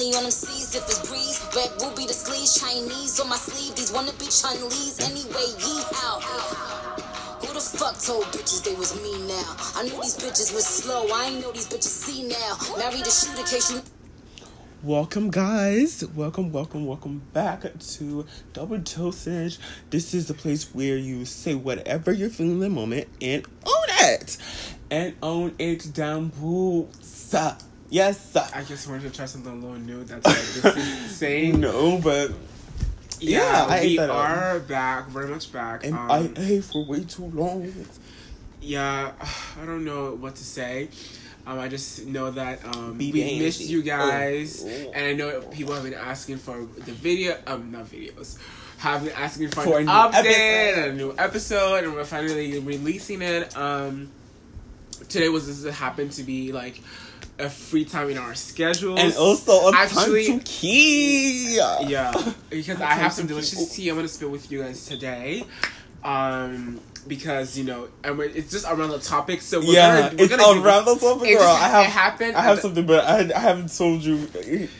only on them seas if it's breeze. Red ruby the sleeves, Chinese on my sleeve. These wanna be Chun-Li's anyway. Yee out. Who the fuck told bitches they was me now? I knew these bitches was slow. I ain't know these bitches see now. Married a shooter case you. Welcome, guys. Welcome, welcome, welcome back to Double Dosage. This is the place where you say whatever you're feeling in the moment and own it. And own it down boots. Yes. I just wanted to try something a little new. That's like, this is saying. No, but Yeah, Yeah, we up. are back, very much back. and Um, I ate for way too long. yeah, I don't know what to say. Um, I just know that um, we missed you guys, Oh. and I know people have been asking for the video, um, not videos, have been asking for, For an update and a new episode, and we're finally releasing it. Um, today was this happened to be like a free time in our schedules, And also Actually- time to key. Yeah, because I have some delicious tea I'm gonna spill with you guys today. Um, because you know, and it's just around the topic, so we're Yeah, gonna, we're it's gonna around the topic, girl. I have, it happened I have the- something, but I, I haven't told you.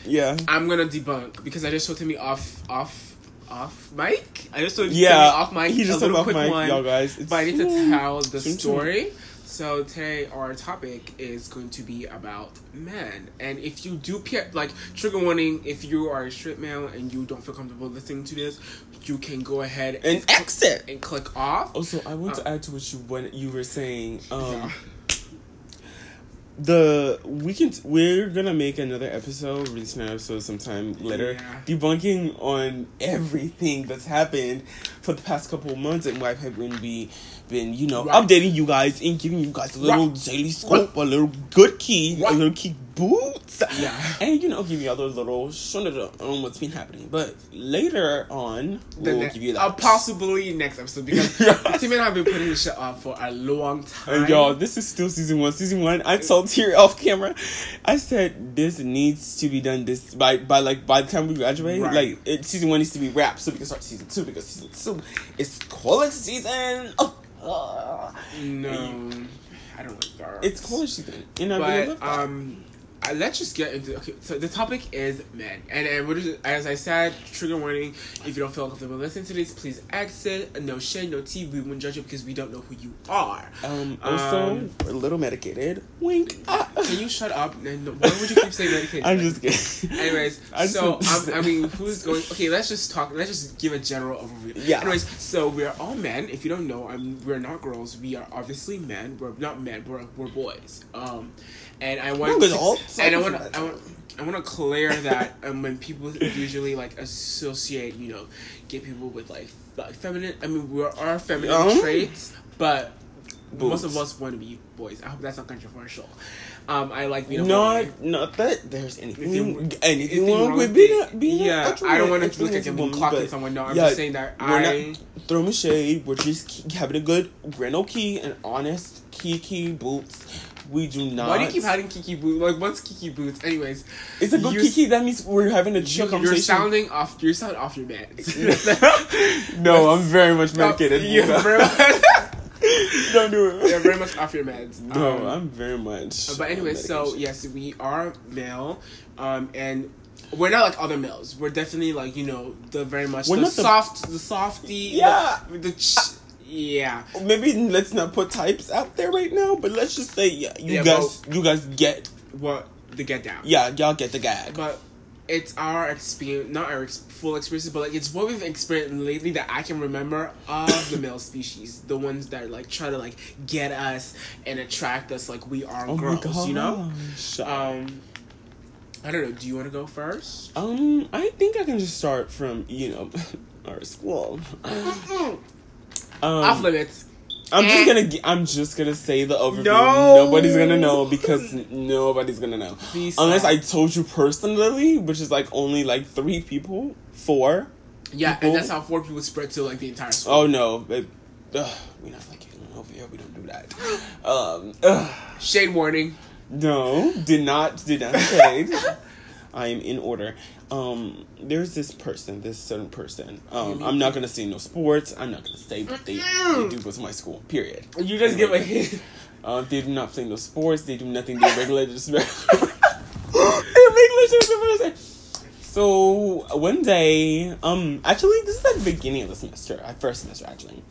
Yeah. I'm gonna debunk because I just told me off, off, off mic. I just told Timmy Yeah, off mic. he just a little off quick mic, one, y'all guys. It's but I need to tell the story. So today our topic is going to be about men, and if you do like trigger warning, if you are a straight male and you don't feel comfortable listening to this, you can go ahead And exit. and click off. Also, I want Uh, to add to what you when you were saying. Um, Yeah. The we can we're gonna make another episode, release an episode sometime later, Yeah. debunking on everything that's happened for the past couple of months and why haven't we been, you know, Right. updating you guys and giving you guys a little Right. daily scope, a little good key, Right. a little key boots, Yeah. and you know, give you other little shunada on what's been happening. But later on, we'll ne- give you uh, that. possibly next episode because. Timmy and I have been putting this shit off for a long time. And y'all, this is still season one. Season one, I told here off camera, I said this needs to be done this by by like by the time we graduate. Right. Like it, season one needs to be wrapped so we can start season two because season two is college season. Oh, uh, no, I don't like that. it's college season, and I really love but um, uh, let's just get into okay. So the topic is men, and and we're just, as I said, trigger warning. If you don't feel comfortable listening to this, please exit. No shade, no tea. We won't judge you because we don't know who you are. um, also, um, we're a little medicated. Wink. Ah. Can you shut up? And why would you keep saying medicated? I'm just kidding. Anyways, so um, I mean, who's going? Okay, let's just talk. Let's just give a general overview. Yeah. Anyways, so we're all men. If you don't know, I'm, we're not girls. We are obviously men. We're not men. We're we're boys. Um, and I want to- adults. and I want I want I want to clear that um, when people usually like associate, you know, gay people with like feminine. I mean, we are feminine Um, traits, but most of us want to be boys. I hope that's not controversial. Um, I like being a boy. Not, not that there's anything, Anything- anything, wrong wrong with being, a, being Yeah, a, I don't want want to look like I'm clocking someone. No, I'm just saying that we're I. not throwing shade. We're just having a good rental key and honest key key boots. We do not. Why do you keep having Kiki boots? Like, what's Kiki boots? Anyways, It's a good kiki. That means we're having a you, chill you're sounding off. You're sounding off your meds. no, I'm very much medicated. You're very much, don't do it. you're very much off your meds. no, Um, I'm very much. But on anyway, so yes, we are male, um, and we're not like other males. We're definitely like you know the very much We're the not the- soft, the softy. Yeah. the, the ch- yeah. maybe let's not put types out there right now. But let's just say, yeah, you Yeah, guys, you guys get, What the get down. yeah, y'all get the gag. but it's our experience, not our ex- full experiences, but like it's what we've experienced lately that I can remember of the male species, the ones that like try to like get us and attract us, like we are Oh girls, you know. Um, I don't know. Do you want to go first? Um, I think I can just start from you know our school. Off Um, limits. I'm just Eh. gonna I'm just gonna say the overview. No. Nobody's gonna know because nobody's gonna know Please unless stop. I told you personally, which is like only like three people, four. Yeah, people- and that's how four people spread to like the entire school. Oh no, babe. Ugh, we not like it over here. We don't do that. Um, ugh. Shade warning. No, did not did not shade. I am in order. Um, there's this person, this certain person. Um, I'm not gonna say no sports. I'm not gonna say but they, they do to my school. Period. You just give a hint. Uh, they do not play no sports. They do nothing. They regular. They're regular So one day, um, actually, this is at the beginning of the semester, at first semester actually.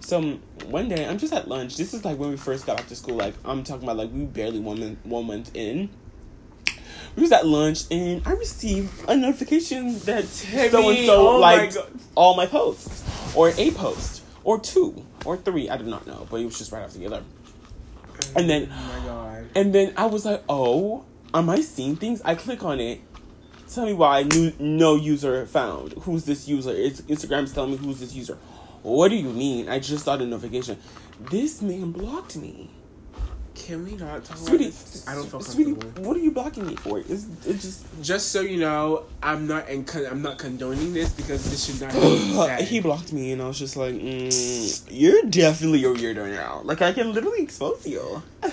So um, one day, I'm just at lunch. This is like when we first got back to school. Like I'm talking about, like we barely one month, one month in. We was at lunch and I received a notification that so and so oh my all my posts, or a post, or two, or three. I do not know, but it was just right after the other. And then Oh my god. and then I was like, oh, am I seeing things? I click on it. Tell me why new, no user found. Who's this user? It's, Instagram's telling me who's this user. What do you mean? I just saw the notification. This man blocked me. Can we not talk Sweetie, about this? I don't feel comfortable. sweetie, what are you blocking me for? It's, it's just. Just so you know, I'm not in, I'm not condoning this because this should not be he blocked me, and I was just like, mm, "You're definitely a weirdo now. Like I can literally expose you."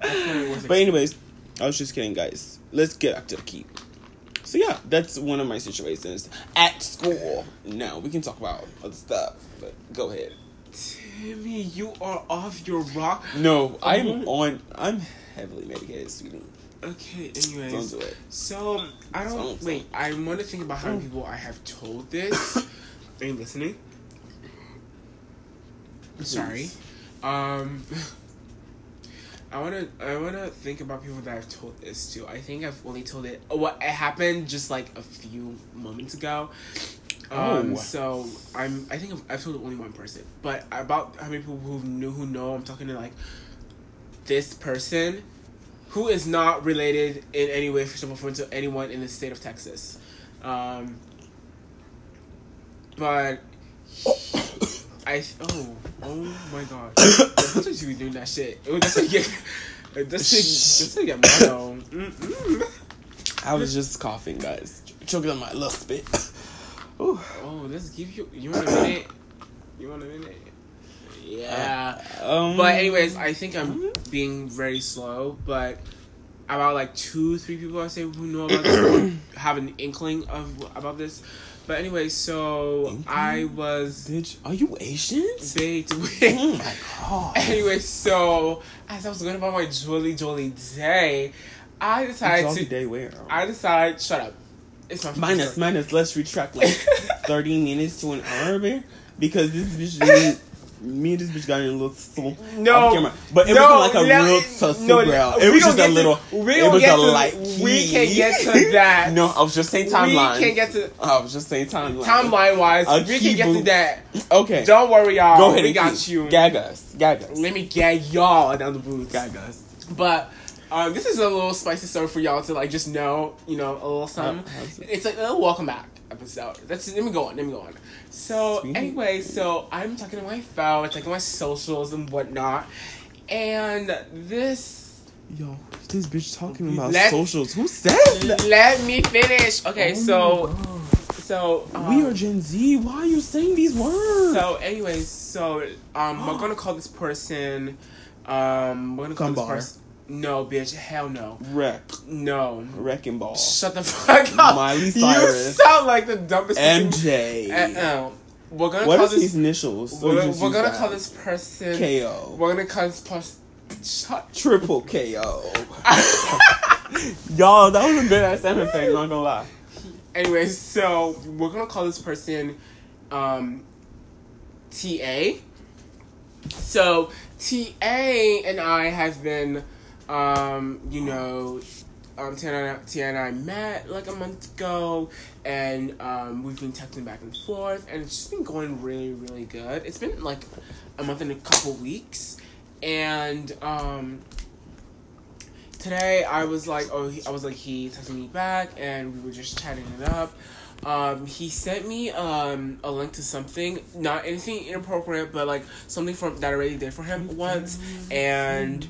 But anyways, I was just kidding, guys. Let's get back to the keep. So yeah, that's one of my situations at school. Now we can talk about other stuff, but go ahead. Timmy, you are off your rock. No, I'm on. I'm heavily medicated, sweetie. Okay, Don't do it. So, I don't. Don't- wait, I want to think about how many people I have told this. Are you listening? Sorry. Um. I wanna I wanna think about people that I've told this to. I think I've only told it what it happened just like a few moments ago. Um, Oh. so I'm I think I've, I've told only one person, but about how many people who knew who know I'm talking to like this person who is not related in any way, shape, or form to anyone in the state of Texas. Um, but I oh oh my god, that's what you be doing that shit. That's what you get. That's what you get mono. Mm-mm. I was just coughing, guys, choking on my little spit. Ooh. Oh, let's give you. You want a minute? You want a minute? Yeah. Um, But anyways, I think I'm being very slow. But about like two, three people I say who know about this have an inkling of about this. But anyway, so I was bitch, are you Asian? baked Oh my god. anyway, so as I was going about my jolly jolly day, I decided Jolly to. day where? I decided. Shut up. It's my minus story. minus. Let's retract like thirty minutes to an hour, man. Because this bitch, didn't- me and this bitch got in a little soul. No, off camera. but it no, wasn't like a no, real tussle, no, bro. It was just a to- little. we it was a to- light. we can't get to that. No, I was just saying timeline. We can't get to I was just saying timeline. timeline wise. A We can get to that. Okay, Don't worry, y'all. go ahead. We got keep. you. Gag us. Gag us. Let me gag y'all down the booth. Gag us. But um, this is a little spicy story for y'all to like just know, you know, a little something. How- It's like a little welcome back episode. That's let me go on. Let me go on. So Sweet. anyway, so I'm talking to my phone, checking my socials and whatnot, and this. Yo, this bitch talking about Let- socials. Who said that? Let me finish. Okay, Oh so so um, we are Gen Z. Why are you saying these words? So, anyways, so um, we're gonna call this person. Um, we're gonna call Gumbar. this person. No, bitch. Hell no. Wreck, No. wrecking ball. Shut the fuck up. Miley Cyrus. You sound like the dumbest. MJ. Uh, uh, we're gonna What call is this. his initials? So We're, we're gonna that. call this person. KO. We're gonna call this person. Shut. Triple KO. Y'all, that was a good ass sound effect, not gonna lie. Anyway, so we're gonna call this person um, TA. So TA and I have been, um, you know, um, and I, and I met like a month ago, and um, we've been texting back and forth, and it's just been going really, really good. It's been like a month and a couple weeks, and um, today I was like, oh, he, I was like, he texted me back, and we were just chatting it up. Um, he sent me um a link to something, not anything inappropriate, but like something from that I already did for him once, and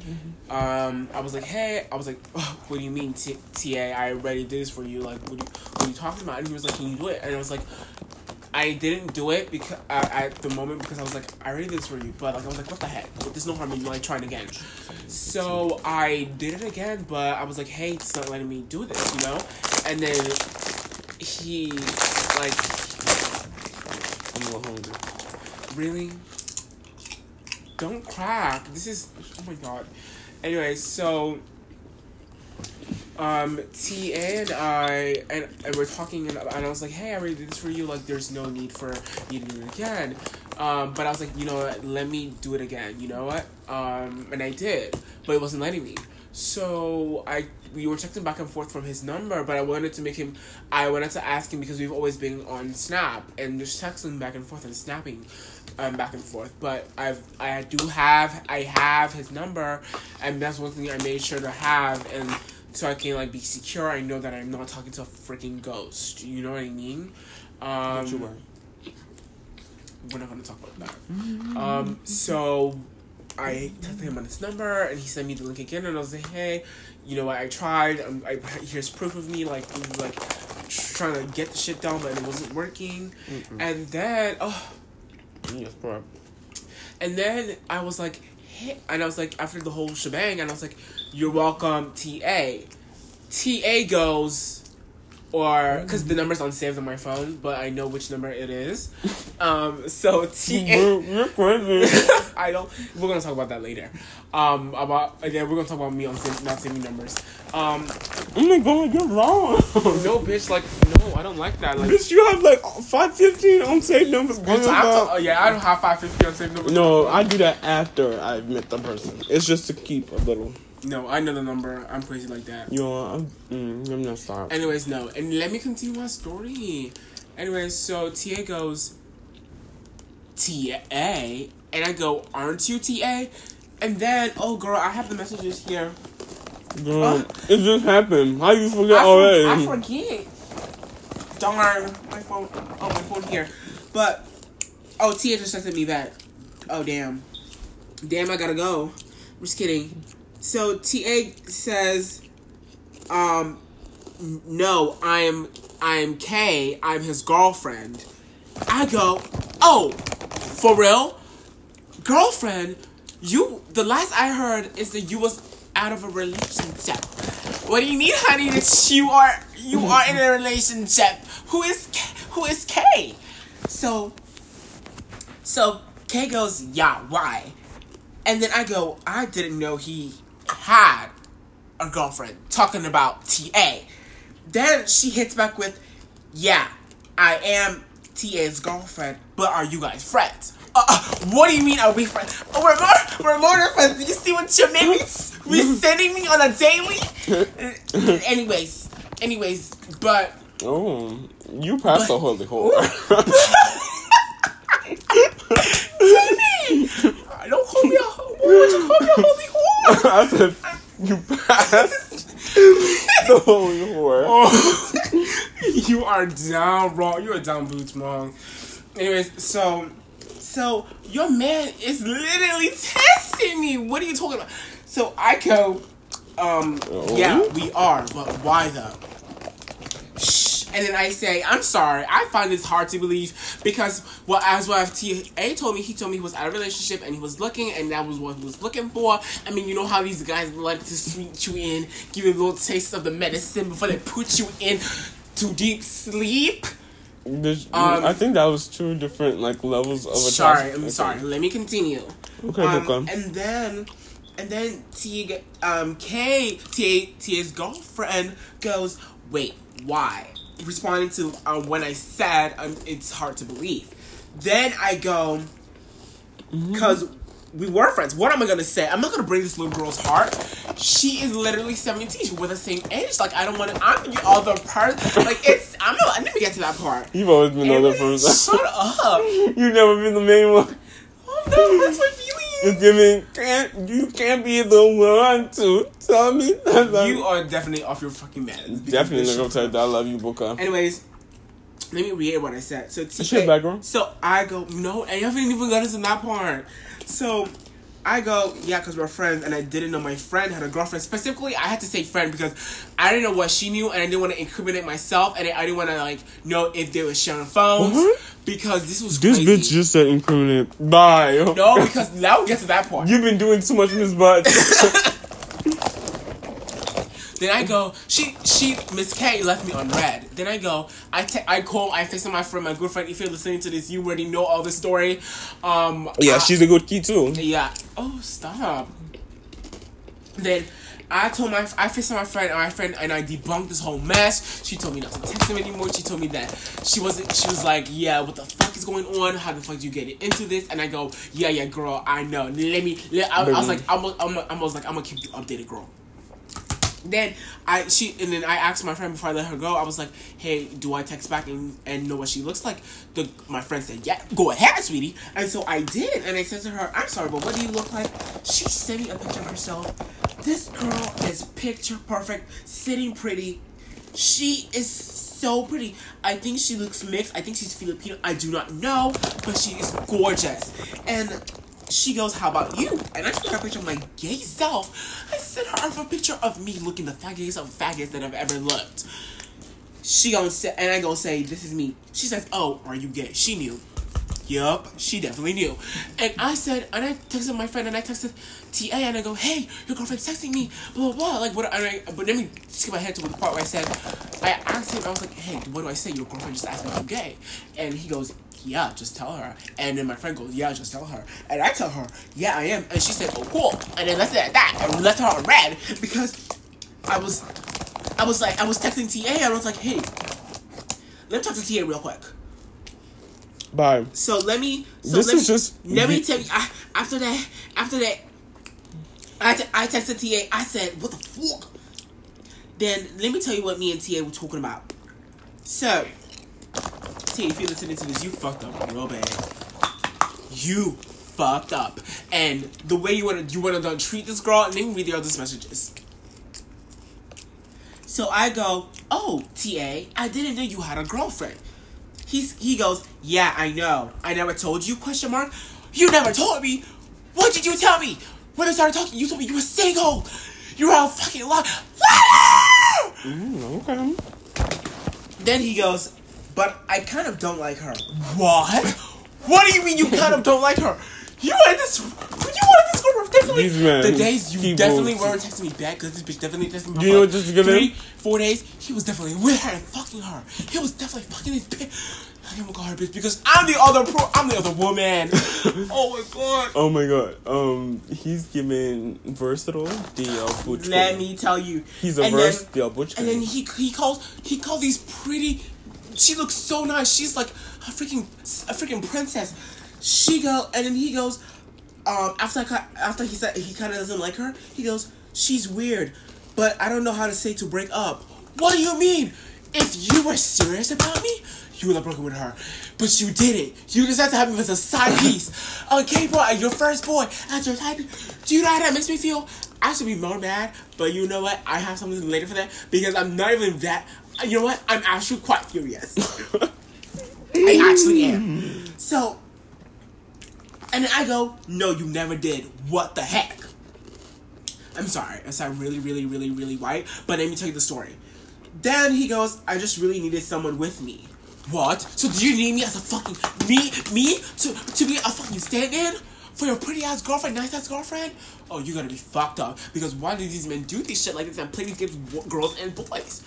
um, I was like, hey, I was like, oh, what do you mean, TA? I already did this for you. Like, what, you, what are you talking about? And he was like, can you do it? And I was like. I didn't do it because uh, at the moment because I was like I already did this for you, but like I was like what the heck? There's no harm in like trying again. So I did it again, but I was like, hey, it's not letting me do this, you know. And then he like I'm a little hungry. really don't crack. This is oh my god. Anyway, so um, TA and I and, and we're talking and, and I was like, hey, I already did this for you. Like, there's no need for you to do it again. Um, but I was like, you know what? Let me do it again. You know what? Um, and I did, but it wasn't letting me. So I we were texting back and forth from his number, but I wanted to make him. I wanted to ask him because we've always been on Snap and just texting back and forth and snapping, um, back and forth. But I've I do have I have his number, and that's one thing I made sure to have and so I can like be secure. I know that I'm not talking to a freaking ghost. You know what I mean? Um, Don't you worry. we're not gonna talk about that. Um, so I texted him on his number, and he sent me the link again, and I was like, hey, you know what? I tried. Um, I here's proof of me like like trying to get the shit done, but it wasn't working. And then oh, Yes, bro. and then I was like, hey, and I was like after the whole shebang, and I was like, you're welcome, TA. TA goes. Or because the number's unsaved on my phone, but I know which number it is. Um, so TA. You're, crazy. I don't. We're gonna talk about that later. Um, about again, we're gonna talk about me on sa- not saving numbers. Um, oh my god, you're wrong. no, bitch, like no, I don't like that. Like, Bitch, you have like 515 unsaved numbers. bitch, I have to, oh, yeah, I don't have five fifty on saved numbers. No, I do that after I met the person. It's just to keep a little. No, I know the number. I'm crazy like that. You know, I'm, mm, I'm not sorry. Anyways, no, and let me continue my story. Anyways, so TA goes, TA, and I go, aren't you TA? And then, oh girl, I have the messages here. Girl, it just happened. How you forget I, for- already? I forget. Darn, my phone. Oh, my phone here. But oh, TA just texted me back. Oh damn, damn, I gotta go. I'm just kidding. So TA says, um, no, I'm I'm K. I'm his girlfriend. I go, oh, for real, girlfriend. You. The last I heard is that you was out of a relationship. What do you mean, honey? That you are you are in a relationship. Who is? Who is K? So, so K goes, yeah, why? And then I go, I didn't know he had a girlfriend. Talking about TA. Then she hits back with, yeah, I am TA's girlfriend, but are you guys friends? Uh, uh, what do you mean are we friends? Oh, we're more, we're more friends. You see what your name is? We're sending me on a daily? anyways, anyways, but oh, you passed the holy whore. don't call me a what you call me a holy whore? I said you passed the holy whore. Oh, you are down wrong. You are down boots wrong. Anyways, so so your man is literally testing me. What are you talking about? So I go, um, Oh. yeah, we are, but why though? And then I say, I'm sorry. I find this hard to believe because, well, as what TA told me, he told me he was out of a relationship and he was looking, and that was what he was looking for. I mean, you know how these guys like to sweet you in, give you a little taste of the medicine before they put you in to deep sleep. Um, I think that was two different like levels of attachment. Sorry, I'm Okay. sorry. Let me continue. Okay, Um, okay. and then, and then T, um, K, T, T's girlfriend goes, wait, why? Responding to um, when I said um, it's hard to believe. Then I go, because we were friends. What am I gonna say? I'm not gonna break this little girl's heart. She is literally 17. We're the same age. Like I don't want to. I'm the other person. Like it's. I'm not. I never get to that part. You've always been the other person. Shut up. You've never been the main one. Oh no, that's my feelings. It's giving can't you can't be the one to tell me that You are definitely off your fucking meds. definitely not gonna tell that I love you, Boca. Anyways, let me reiterate what I said. So TK, shit background? So I go no, I haven't even got into that part. So I go yeah, because we're friends, and I didn't know my friend had a girlfriend. Specifically, I had to say friend because I didn't know what she knew, and I didn't want to incriminate myself, and I didn't want to like know if they were sharing phones because this was This crazy. bitch just said incriminate. Bye. no, because now we get to that part. You've been doing too much Miss Butt. Then I go, she, she, Miss K left me on red. Then I go, I te- I call, I FaceTime my friend, my good friend. If you're listening to this, you already know all the story. Um, yeah, I- she's a good key too. yeah. Oh, stop. Then I told my I faced my friend and my friend and I debunked this whole mess. She told me not to text him anymore. She told me that she wasn't. She was like, "Yeah, what the fuck is going on? How the fuck did you get into this?" And I go, "Yeah, yeah, girl, I know. Let me." Let, I, I was like, I'm, I'm, I was like, I'm gonna keep you updated, girl. Then I she and then I asked my friend before I let her go. I was like, "Hey, do I text back and, and know what she looks like?" The my friend said, "Yeah, go ahead, sweetie." And so I did, and I said to her, "I'm sorry, but what do you look like?" She sent me a picture of herself. This girl is picture perfect, sitting pretty. She is so pretty. I think she looks mixed. I think she's Filipino. I do not know, but she is gorgeous. And she goes, "How about you?" And I took a picture of my gay self. I sent her a picture of me looking the faggots of faggots that I've ever looked. She gonna say, and I gonna say, "This is me." She says, "Oh, are you gay?" She knew. Yup, she definitely knew. And I said, and I texted my friend, and I texted TA, and I go, "Hey, your girlfriend's texting me." Blah blah blah. Like what? I, but let me skip ahead to the part where I said, I asked him, I was like, "Hey, what do I say?" Your girlfriend just asked me if I'm gay, and he goes, yeah, just tell her. And then my friend goes, yeah, just tell her. And I tell her, yeah, I am. And she said, oh, cool. And then left it at that. And left her on red because I was, I was like, I was texting TA. And I was like, hey, let me talk to TA real quick. Bye. So let me. So This let is me, just- Let me tell you. I, after that, after that, I, t- I texted TA. I said, "What the fuck?" Then let me tell you what me and TA were talking about. So, If you're listening to this, you fucked up real bad. You fucked up, and the way you wanna you wanna treat this girl. Let me read the other messages. So I go, "Oh, TA, I didn't know you had a girlfriend." He's he goes, yeah, I know. I never told you? Question mark. You never told me. What did you tell me? When I started talking, you told me you were single. You were a fucking lie. Mm, okay. Then he goes, but I kind of don't like her. What? What do you mean you kind of don't like her? You wanted this. You wanted this girl definitely. The days you definitely weren't texting me back because this bitch definitely texted me. You know what just give three, him? four days. He was definitely with her and fucking her. He was definitely fucking this bitch. I can't call her bitch because I'm the other pro. I'm the other woman. oh my god. Oh my god. Um, he's giving versatile DL Butch. Let me tell you. He's a then- Butch. And then he he calls he calls these pretty. She looks so nice. She's like a freaking a freaking princess. She go and then he goes. Um, after I, after he said he kind of doesn't like her, he goes, "She's weird, but I don't know how to say to break up." What do you mean? If you were serious about me, you would have broken with her, but you didn't. You decided to have me as a side piece, a gay boy, your first boy, as your type. Do you know how that makes me feel? I should be more mad, but you know what? I have something later for that because I'm not even that. You know what? I'm actually quite furious. I actually am. So, and then I go, no, you never did. What the heck? I'm sorry. I sound really, really, really, really white, but let me tell you the story. Then he goes, I just really needed someone with me. What? So do you need me as a fucking me me to to be a fucking stand-in for your pretty ass girlfriend, nice ass girlfriend? Oh, you gotta be fucked up because why do these men do this shit like this and play these games with girls and boys?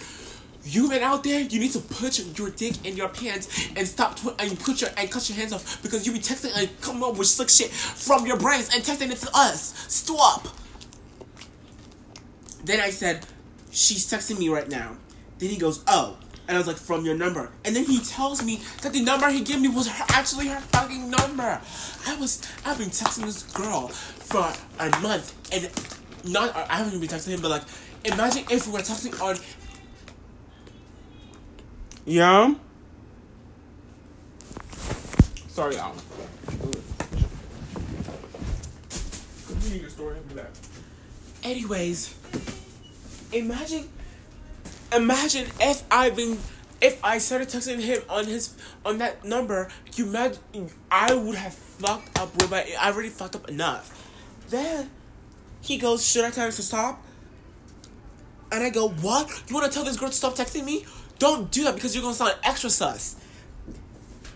You men out there, you need to put your, dick in your pants and stop tw- and put your and cut your hands off because you be texting and come up with slick shit from your brains and texting it to us. Stop. Then I said, she's texting me right now. Then he goes, oh. And I was like, from your number. And then he tells me that the number he gave me was her, actually her fucking number. I was, I've been texting this girl for a month. And not, I haven't been texting him, but like, imagine if we were texting on, yeah. sorry, story, I'll. Anyways, imagine imagine if I've been if I started texting him on his on that number, you imagine I would have fucked up with my I already fucked up enough. Then he goes, Should I tell her to stop? And I go, What? You wanna tell this girl to stop texting me? Don't do that because you're gonna sound extra sus.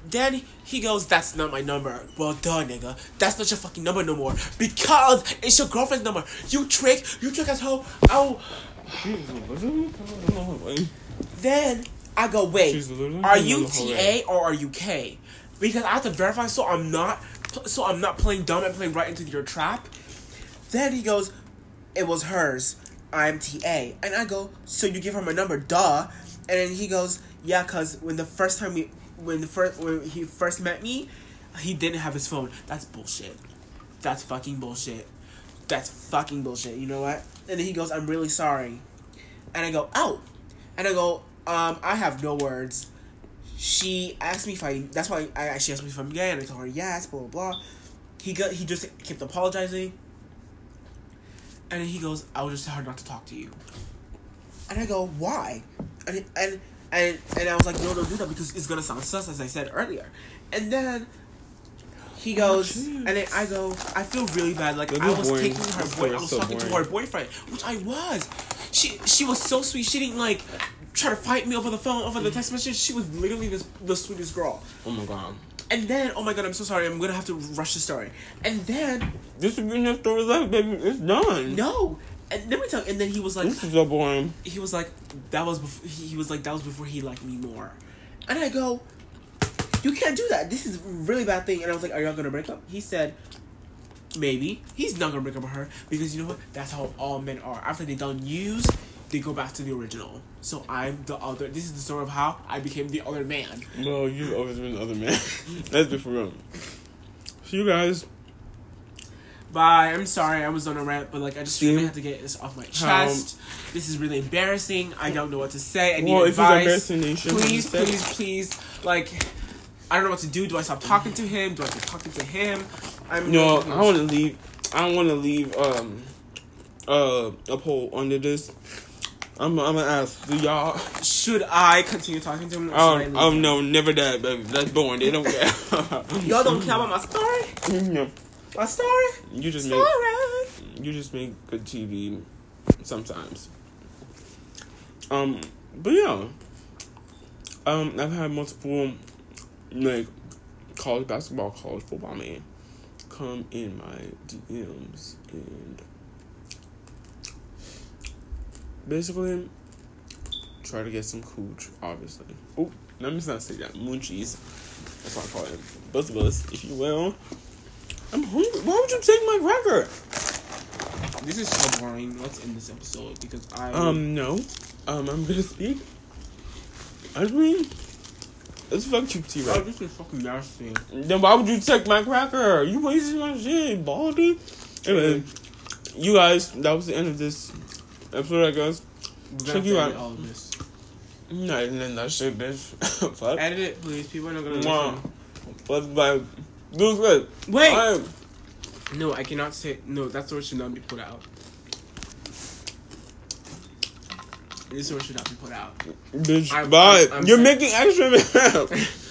Then he goes, That's not my number. Well done, nigga. That's not your fucking number no more. Because it's your girlfriend's number. You trick, you trick as hoe. Oh then I go, wait, are you TA or are you K? Because I have to verify so I'm not so I'm not playing dumb and playing right into your trap. Then he goes, it was hers. I'm TA. And I go, so you give her my number, duh. And then he goes, yeah, cause when the first time we, when the first when he first met me, he didn't have his phone. That's bullshit. That's fucking bullshit. That's fucking bullshit. You know what? And then he goes, I'm really sorry. And I go, oh. And I go, um, I have no words. She asked me if I. That's why I She asked me if I'm gay, and I told her yes. Blah blah blah. He got. He just kept apologizing. And then he goes, I will just tell her not to talk to you. And I go, why? And and and and I was like, no, don't do that because it's gonna sound sus, as I said earlier. And then he oh, goes, Oh, and then I go, I feel really bad. Like I was boring. taking her boy, I was so talking to her boyfriend, which I was. She she was so sweet. She didn't like try to fight me over the phone, over the text message. She was literally the, the sweetest girl. Oh my god. And then, oh my god, I'm so sorry. I'm gonna have to rush the story. And then, This is the story left, baby. It's done. no. And let me tell. And then he was like, This is so boring. he was like, that was before. He was like, that was before he liked me more. And I go, you can't do that. This is a really bad thing. And I was like, are y'all gonna break up? He said, maybe. He's not gonna break up with her because you know what? That's how all men are. After they done use, they go back to the original. So I'm the other. This is the story of how I became the other man. Well, you've always been the other man. Let's be for real. So you guys, Bye. I'm sorry I was on a rant, but like I just really See? had to get this off my chest. This is really embarrassing. I don't know what to say. I need well, advice. embarrassing, then you shouldn't have please, please, please. Like, I don't know what to do. Do I stop talking to him? Do I keep talking to him? I'm No, really I want to leave. I don't want to leave um uh a poll under this. I'm I'm gonna ask. Do y'all? Should I continue talking to him? Or should I Oh, leave oh no, never that, baby. That's boring. They don't care. Y'all don't care about my story. No, My story. you just Story. make you just make good TV sometimes. Um, but yeah, um, I've had multiple like college basketball, college football man come in my DMs and basically try to get some cooch. Obviously, oh, let me not say that munchies. That's what I call it. Both of us, if you will. I'm hungry. Why would you take my cracker? This is so boring. Let's end this episode because I Um, no. Um, I'm gonna speak. I mean, it's fuck you, T Rex. Oh, this is fucking nasty. Then why would you take my cracker? You wasted my shit, baldy. Anyway, you guys, that was the end of this episode, I guess. Check you out. All of this. Not even that shit, bitch. fuck. Edit it, please. People are not gonna Wow. listen. What's my. Do good. Wait. I- No, I cannot say. No, that story should not be put out. This story should not be put out. Bitch, I'm- bye. I'm- I'm You're sorry. making extra.